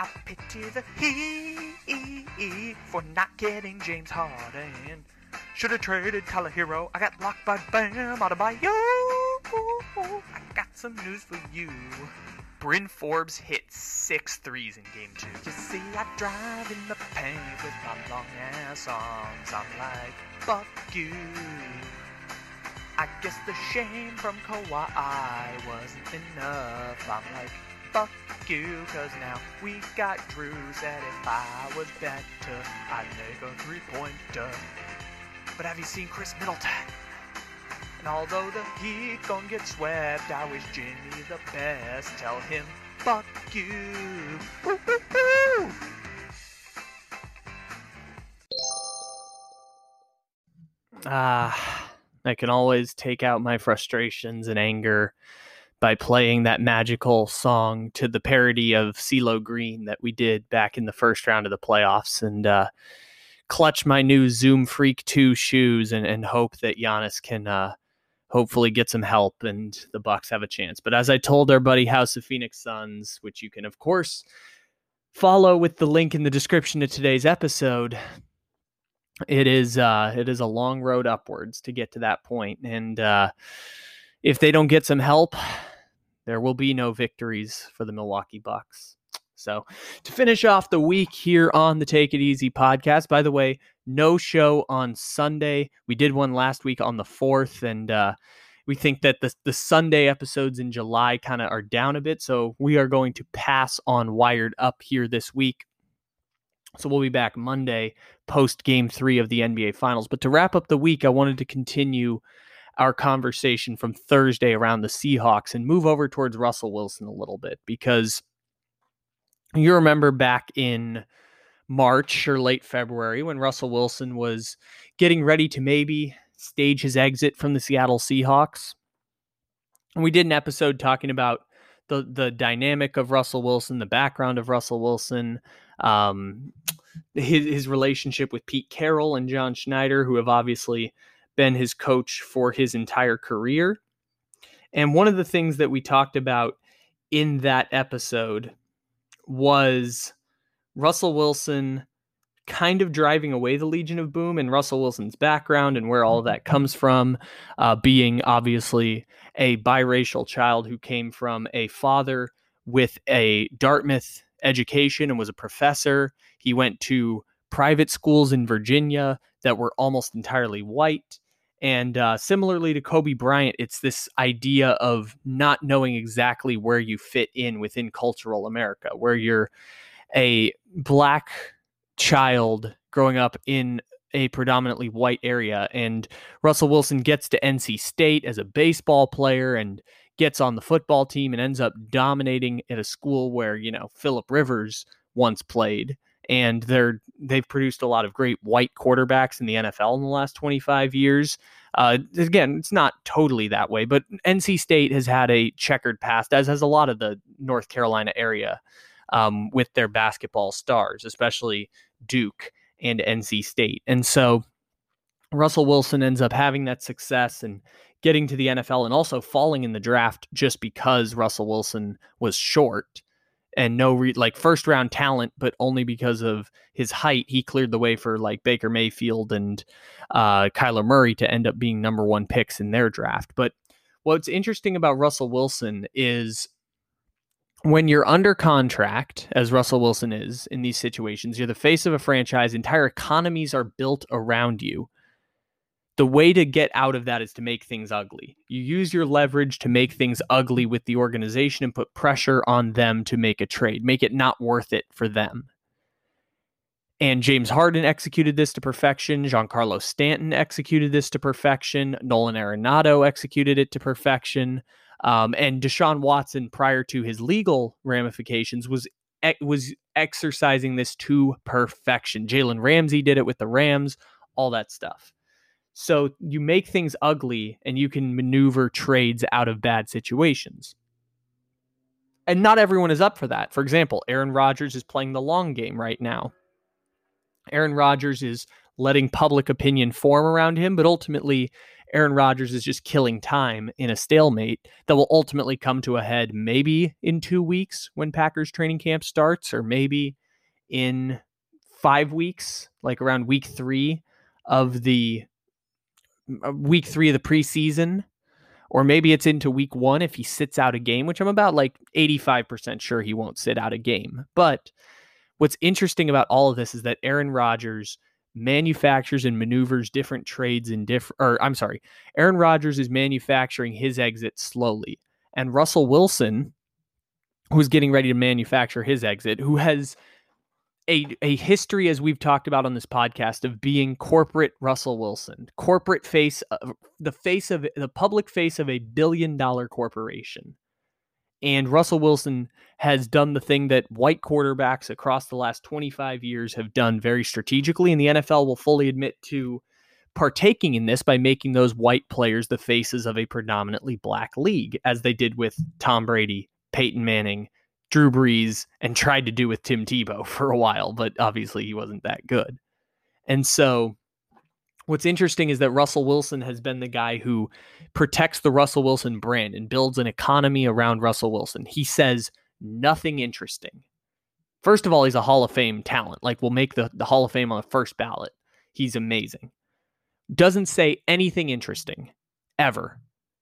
I pity the Heat for not getting James Harden. Should have traded Tyler Herro. I got blocked by Bam out of my yo. I got some news for you. Bryn Forbes hit six threes in game two. You see, I drive in the paint with my long ass arms. I'm like, fuck you. I guess the shame from Kawhi wasn't enough. I'm like, fuck you, cause now we got Jrue. Said if I was better, I'd make a three pointer. But have you seen Khris Middleton? And although the Heat gon' get swept, I wish Jimmy the best. Tell him, fuck you. Ah, I can always take out my frustrations and anger by playing that magical song to the parody of CeeLo Green that we did back in the first round of the playoffs and uh, clutch my new Zoom Freak 2 shoes and, and hope that Giannis can uh, hopefully get some help and the Bucks have a chance. But as I told our buddy House of Phoenix Suns, which you can of course follow with the link in the description of today's episode, it is uh, it is a long road upwards to get to that point, and uh, if they don't get some help, there will be no victories for the Milwaukee Bucks. So, to finish off the week here on the Take It Easy podcast, by the way, no show on Sunday. We did one last week on the 4th, and uh, we think that the, the Sunday episodes in July kind of are down a bit. So, we are going to pass on Wired Up here this week. So we'll be back Monday post game three of the NBA Finals. But to wrap up the week, I wanted to continue our conversation from Thursday around the Seahawks and move over towards Russell Wilson a little bit because you remember back in March or late February when Russell Wilson was getting ready to maybe stage his exit from the Seattle Seahawks. And we did an episode talking about the the dynamic of Russell Wilson, the background of Russell Wilson, um, his his relationship with Pete Carroll and John Schneider, who have obviously been his coach for his entire career. And one of the things that we talked about in that episode was Russell Wilson kind of driving away the Legion of Boom and Russell Wilson's background and where all of that comes from, uh, being obviously a biracial child who came from a father with a Dartmouth education and was a professor. He went to private schools in Virginia that were almost entirely white. And uh, similarly to Kobe Bryant, it's this idea of not knowing exactly where you fit in within cultural America, where you're a black child growing up in a predominantly white area. And Russell Wilson gets to NC State as a baseball player and gets on the football team and ends up dominating at a school where, you know, Philip Rivers once played. And they're they've produced a lot of great white quarterbacks in the NFL in the last 25 years. Uh, again, it's not totally that way, but NC State has had a checkered past, as has a lot of the North Carolina area um, with their basketball stars, especially Duke and NC State. And so Russell Wilson ends up having that success and getting to the NFL and also falling in the draft just because Russell Wilson was short and no re- like first round talent, but only because of his height, he cleared the way for like Baker Mayfield and uh, Kyler Murray to end up being number one picks in their draft. But what's interesting about Russell Wilson is when you're under contract, as Russell Wilson is in these situations, you're the face of a franchise, entire economies are built around you the way to get out of that is to make things ugly. You use your leverage to make things ugly with the organization and put pressure on them to make a trade, make it not worth it for them. And James Harden executed this to perfection. Giancarlo Stanton executed this to perfection. Nolan Arenado executed it to perfection. Um, and Deshaun Watson, prior to his legal ramifications, was was exercising this to perfection. Jalen Ramsey did it with the Rams, all that stuff. So you make things ugly and you can maneuver trades out of bad situations. And not everyone is up for that. For example, Aaron Rodgers is playing the long game right now. Aaron Rodgers is letting public opinion form around him, but ultimately, Aaron Rodgers is just killing time in a stalemate that will ultimately come to a head maybe in two weeks when Packers training camp starts, or maybe in five weeks, like around week three of the Uh, week three of the preseason, or maybe it's into week one if he sits out a game, which I'm about like 85% sure he won't sit out a game. But what's interesting about all of this is that Aaron Rodgers manufactures and maneuvers different trades in different, or I'm sorry, Aaron Rodgers is manufacturing his exit slowly. And Russell Wilson, who's getting ready to manufacture his exit, who has a, a history, as we've talked about on this podcast, of being corporate Russell Wilson, corporate face, of, the face of the public face of a billion dollar corporation. And Russell Wilson has done the thing that white quarterbacks across the last 25 years have done very strategically. And the NFL will fully admit to partaking in this by making those white players the faces of a predominantly black league, as they did with Tom Brady, Peyton Manning, Drew Brees, and tried to do with Tim Tebow (laughs) for a while, but obviously he wasn't that good. And so what's interesting is that Russell Wilson has been the guy who protects the Russell Wilson brand and builds an economy around Russell Wilson. He says nothing interesting. First of all, he's a Hall of Fame talent. Like we'll make the, the Hall of Fame on the first ballot. He's amazing. Doesn't say anything interesting ever.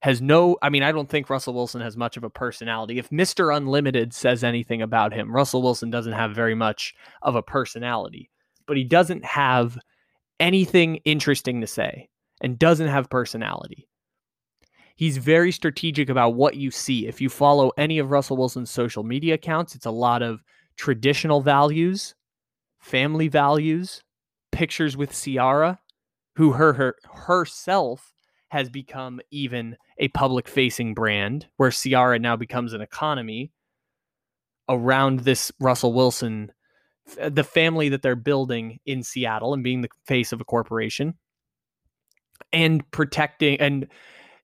Has no, I mean, I don't think Russell Wilson has much of a personality. If Mr. Unlimited says anything about him, Russell Wilson doesn't have very much of a personality, but he doesn't have anything interesting to say and doesn't have personality. He's very strategic about what you see. If you follow any of Russell Wilson's social media accounts, it's a lot of traditional values, family values, pictures with Ciara, who her, her herself has become even a public facing brand where Ciara now becomes an economy around this Russell Wilson uh, the family that they're building in Seattle and being the face of a corporation and protecting and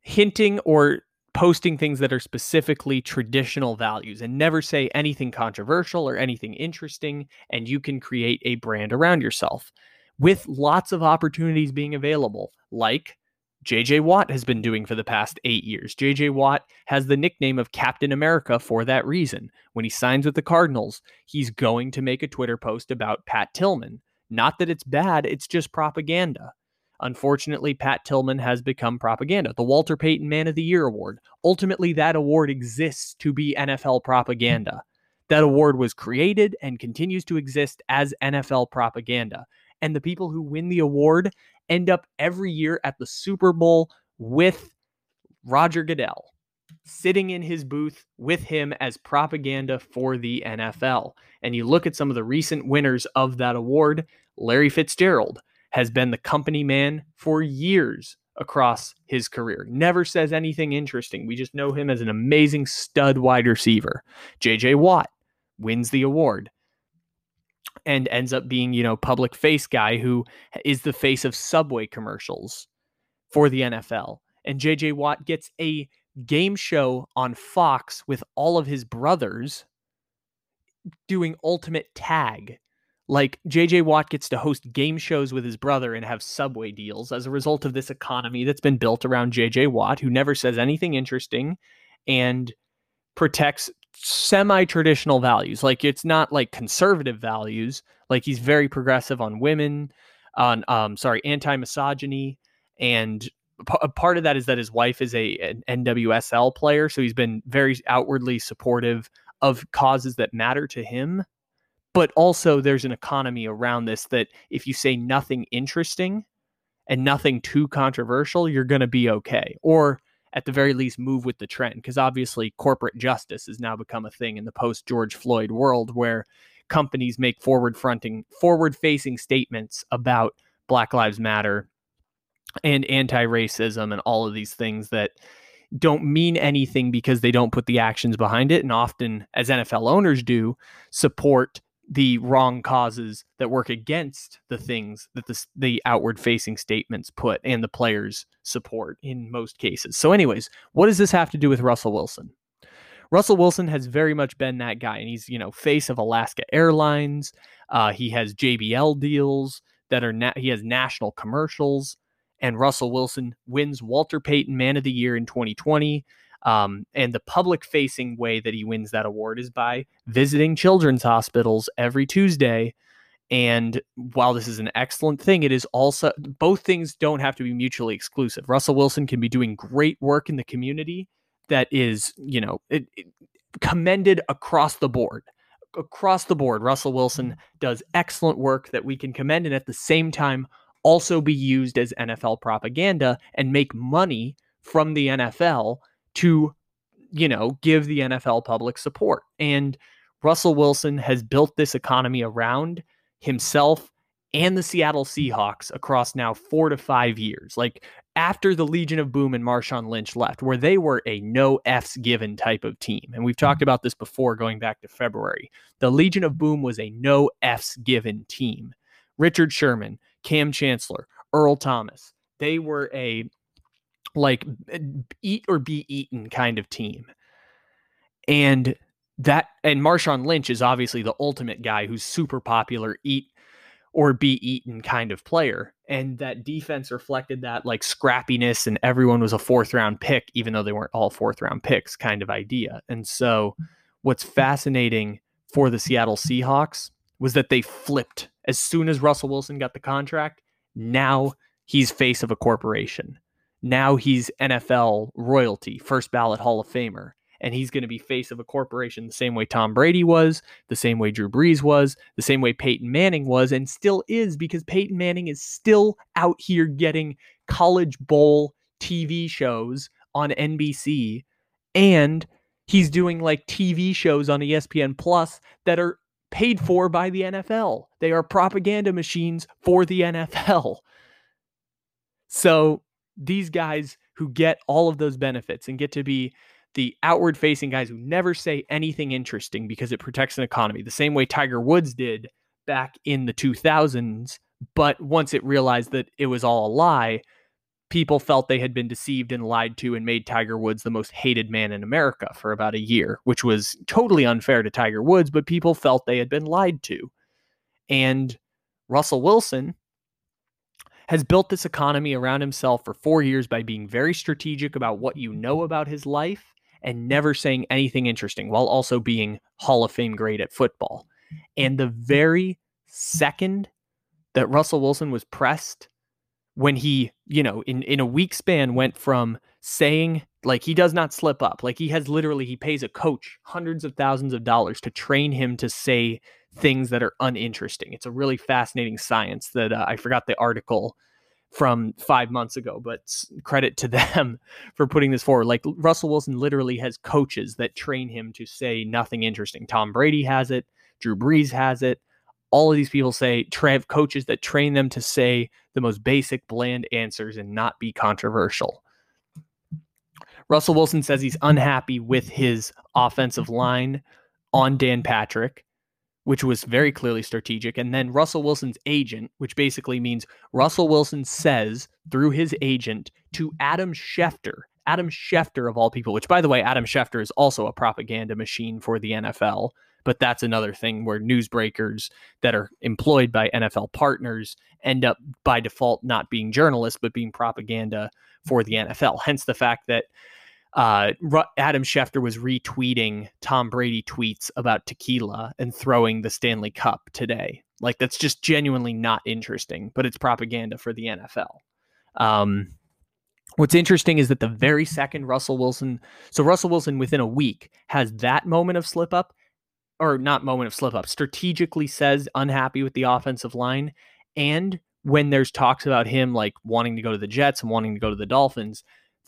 hinting or posting things that are specifically traditional values and never say anything controversial or anything interesting and you can create a brand around yourself with lots of opportunities being available like JJ Watt has been doing for the past eight years. JJ Watt has the nickname of Captain America for that reason. When he signs with the Cardinals, he's going to make a Twitter post about Pat Tillman. Not that it's bad, it's just propaganda. Unfortunately, Pat Tillman has become propaganda. The Walter Payton Man of the Year award. Ultimately, that award exists to be NFL propaganda. That award was created and continues to exist as NFL propaganda. And the people who win the award end up every year at the Super Bowl with Roger Goodell, sitting in his booth with him as propaganda for the NFL. And you look at some of the recent winners of that award, Larry Fitzgerald has been the company man for years across his career. Never says anything interesting. We just know him as an amazing stud wide receiver. JJ Watt wins the award and ends up being, you know, public face guy who is the face of Subway commercials for the NFL. And JJ Watt gets a game show on Fox with all of his brothers doing ultimate tag. Like JJ Watt gets to host game shows with his brother and have Subway deals as a result of this economy that's been built around JJ Watt, who never says anything interesting and protects semi traditional values. Like it's not like conservative values. Like he's very progressive on women, on um sorry, anti misogyny, and a part of that is that his wife is a an NWSL player, so he's been very outwardly supportive of causes that matter to him. But also, there's an economy around this that if you say nothing interesting and nothing too controversial, you're going to be okay. Or at the very least move with the trend because obviously corporate justice has now become a thing in the post George Floyd world where companies make forward fronting forward facing statements about black lives matter and anti-racism and all of these things that don't mean anything because they don't put the actions behind it. And often as NFL owners do support the wrong causes that work against the things that the, the outward facing statements put and the players support in most cases. So, anyways, what does this have to do with Russell Wilson? Russell Wilson has very much been that guy, and he's you know face of Alaska Airlines. Uh, he has JBL deals that are na- he has national commercials, and Russell Wilson wins Walter Payton Man of the Year in 2020. Um, and the public facing way that he wins that award is by visiting children's hospitals every Tuesday. And while this is an excellent thing, it is also both things don't have to be mutually exclusive. Russell Wilson can be doing great work in the community that is, you know, it, it, commended across the board. Across the board, Russell Wilson does excellent work that we can commend and at the same time also be used as NFL propaganda and make money from the NFL to, you know, give the NFL public support. And Russell Wilson has built this economy around himself and the Seattle Seahawks across now four to five years. Like after the Legion of Boom and Marshawn Lynch left, where they were a no F's given type of team. And we've mm-hmm. talked about this before going back to February. The Legion of Boom was a no F's given team. Richard Sherman, Kam Chancellor, Earl Thomas, they were a like eh, eat or be eaten kind of team. And that and Marshawn Lynch is obviously the ultimate guy who's super popular, eat or be eaten kind of player. And that defense reflected that like scrappiness and everyone was a fourth round pick, even though they weren't all fourth round picks kind of idea. And so what's fascinating for the Seattle Seahawks was that they flipped as soon as Russell Wilson got the contract. Now he's face of a corporation. Now he's NFL royalty, first ballot Hall of Famer and he's going to be face of a corporation the same way Tom Brady was, the same way Drew Brees was, the same way Peyton Manning was, and still is because Peyton Manning is still out here getting college bowl TV shows on NBC and he's doing like TV shows on ESPN Plus that are paid for by the NFL. They are propaganda machines for the NFL. So these guys who get all of those benefits and get to be the outward facing guys who never say anything interesting because it protects an economy, the same way Tiger Woods did back in the 2000s. But once it realized that it was all a lie, people felt they had been deceived and lied to and made Tiger Woods the most hated man in America for about a year, which was totally unfair to Tiger Woods, but people felt they had been lied to. And Russell Wilson has built this economy around himself for four years by being very strategic about what you know about his life and never saying anything interesting while also being Hall of Fame great at football. And the very second that Russell Wilson was pressed, when he, you know, in, in a week span went from saying, like, he does not slip up, like, he has literally, he pays a coach hundreds of thousands of dollars to train him to say things that are uninteresting. It's a really fascinating science that uh, I forgot the article from five months ago, but credit to (laughs) them for putting this forward. Like Russell Wilson literally has coaches that train him to say nothing interesting. Tom Brady has it, Drew Brees has it. All of these people say Trev coaches that train them to say the most basic, bland answers and not be controversial. Russell Wilson says he's unhappy with his offensive line on Dan Patrick which was very clearly strategic. And then Russell Wilson's agent, which basically means Russell Wilson says through his agent to Adam Schefter, Adam Schefter of all people, which by the way, Adam Schefter is also a propaganda machine for the NFL. But that's another thing where newsbreakers that are employed by NFL partners end up by default not being journalists, but being propaganda for the NFL. Hence the fact that uh, Adam Schefter was retweeting Tom Brady tweets about tequila and throwing the Stanley Cup today. Like that's just genuinely not interesting, but it's propaganda for the NFL. Um, what's interesting is that the very second Russell Wilson, so Russell Wilson within a week has that moment of slip up, or not moment of slip up, strategically says unhappy with the offensive line, and when there's talks about him like wanting to go to the Jets and wanting to go to the Dolphins,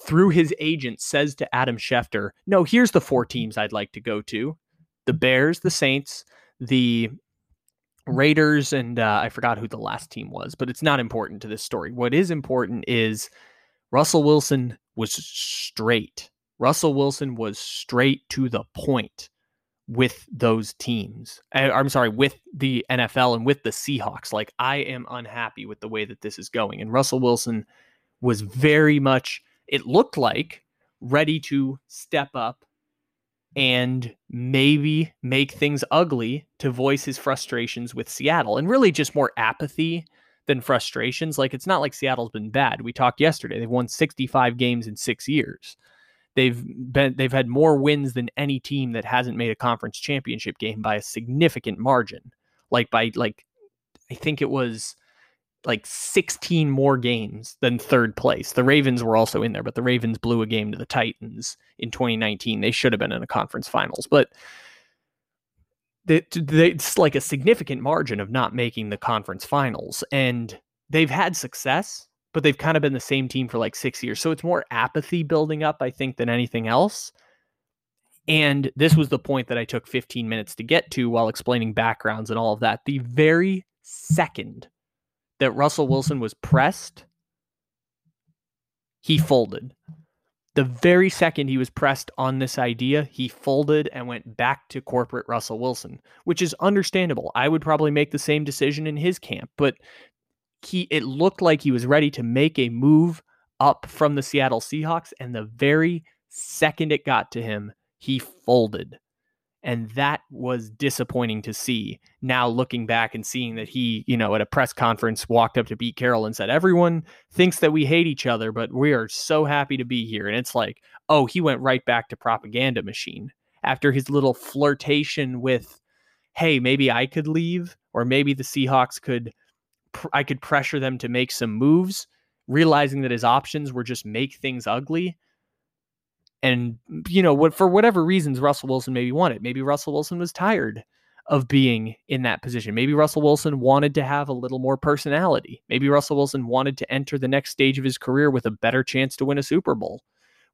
through his agent says to Adam Schefter, "No, here's the four teams I'd like to go to: the Bears, the Saints, the Raiders, and uh, I forgot who the last team was, but it's not important to this story. What is important is Russell Wilson was straight. Russell Wilson was straight to the point with those teams. I, I'm sorry, with the NFL and with the Seahawks. Like, I am unhappy with the way that this is going. And Russell Wilson was very much it looked like ready to step up and maybe make things ugly to voice his frustrations with Seattle and really just more apathy than frustrations. Like it's not like Seattle's been bad. We talked yesterday. They've won 65 games in 6 years. They've been they've had more wins than any team that hasn't made a conference championship game by a significant margin. Like by like I think it was like 16 more games than third place. The Ravens were also in there, but the Ravens blew a game to the Titans in 2019. They should have been in the conference finals, but it's like a significant margin of not making the conference finals. And they've had success, but they've kind of been the same team for like six years. So it's more apathy building up, I think, than anything else. And this was the point that I took 15 minutes to get to while explaining backgrounds and all of that. The very second that Russell Wilson was pressed, he folded. The very second he was pressed on this idea, he folded and went back to corporate Russell Wilson, which is understandable. I would probably make the same decision in his camp, but he it looked like he was ready to make a move up from the Seattle Seahawks and the very second it got to him, he folded. And that was disappointing to see. Now looking back and seeing that he, you know, at a press conference walked up to Pete Carroll and said, Everyone thinks that we hate each other, but we are so happy to be here. And it's like, oh, he went right back to propaganda machine after his little flirtation with, hey, maybe I could leave, or maybe the Seahawks could I could pressure them to make some moves, realizing that his options were just make things ugly and you know what for whatever reasons Russell Wilson maybe wanted. Maybe Russell Wilson was tired of being in that position. Maybe Russell Wilson wanted to have a little more personality. Maybe Russell Wilson wanted to enter the next stage of his career with a better chance to win a Super Bowl.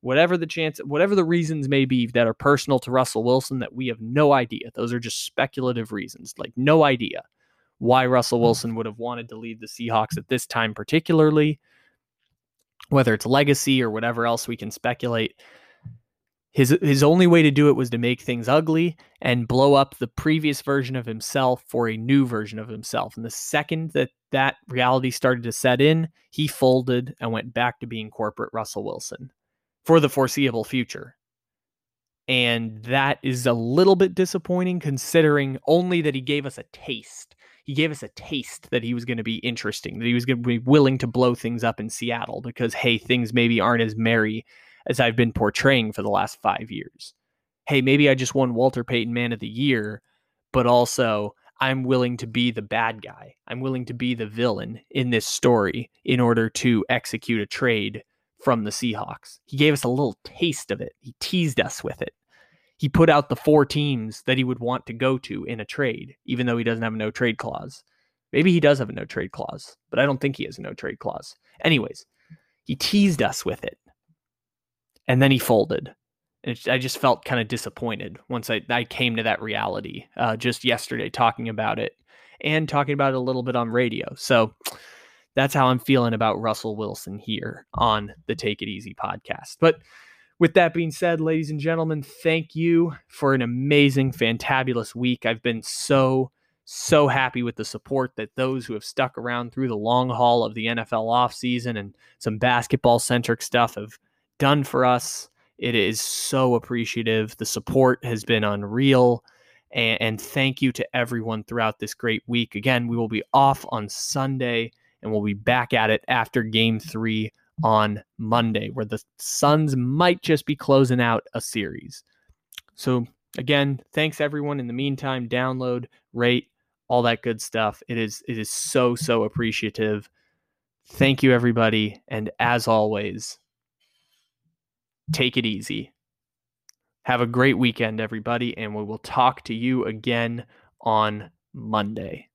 Whatever the chance, whatever the reasons may be that are personal to Russell Wilson that we have no idea. Those are just speculative reasons, like no idea why Russell hmm. Wilson would have wanted to leave the Seahawks at this time particularly. Whether it's legacy or whatever else we can speculate, his his only way to do it was to make things ugly and blow up the previous version of himself for a new version of himself. And the second that that reality started to set in, he folded and went back to being corporate Russell Wilson for the foreseeable future. And that is a little bit disappointing considering only that he gave us a taste. He gave us a taste that he was going to be interesting, that he was going to be willing to blow things up in Seattle because, hey, things maybe aren't as merry as I've been portraying for the last five years. Hey, maybe I just won Walter Payton Man of the Year, but also I'm willing to be the bad guy. I'm willing to be the villain in this story in order to execute a trade from the Seahawks. He gave us a little taste of it. He teased us with it. He put out the four teams that he would want to go to in a trade, even though he doesn't have a no trade clause. Maybe he does have a no trade clause, but I don't think he has a no trade clause. Anyways, he teased us with it and then he folded. And I just felt kind of disappointed once I, I came to that reality uh, just yesterday, talking about it and talking about it a little bit on radio. So that's how I'm feeling about Russell Wilson here on the Take It Easy podcast. But with that being said, ladies and gentlemen, thank you for an amazing, fantabulous week. I've been so, so happy with the support that those who have stuck around through the long haul of the NFL offseason and some basketball centric stuff have done for us. It is so appreciative. The support has been unreal. And, and, thank you to everyone throughout this great week. Again, we will be off on Sunday and we'll be back at it after game three on Monday, where the Suns might just be closing out a series. So, again, thanks everyone. In the meantime, download, rate, all that good stuff. It is it is so so appreciative. Thank you everybody and as always, take it easy. Have a great weekend, everybody, and we will talk to you again on Monday.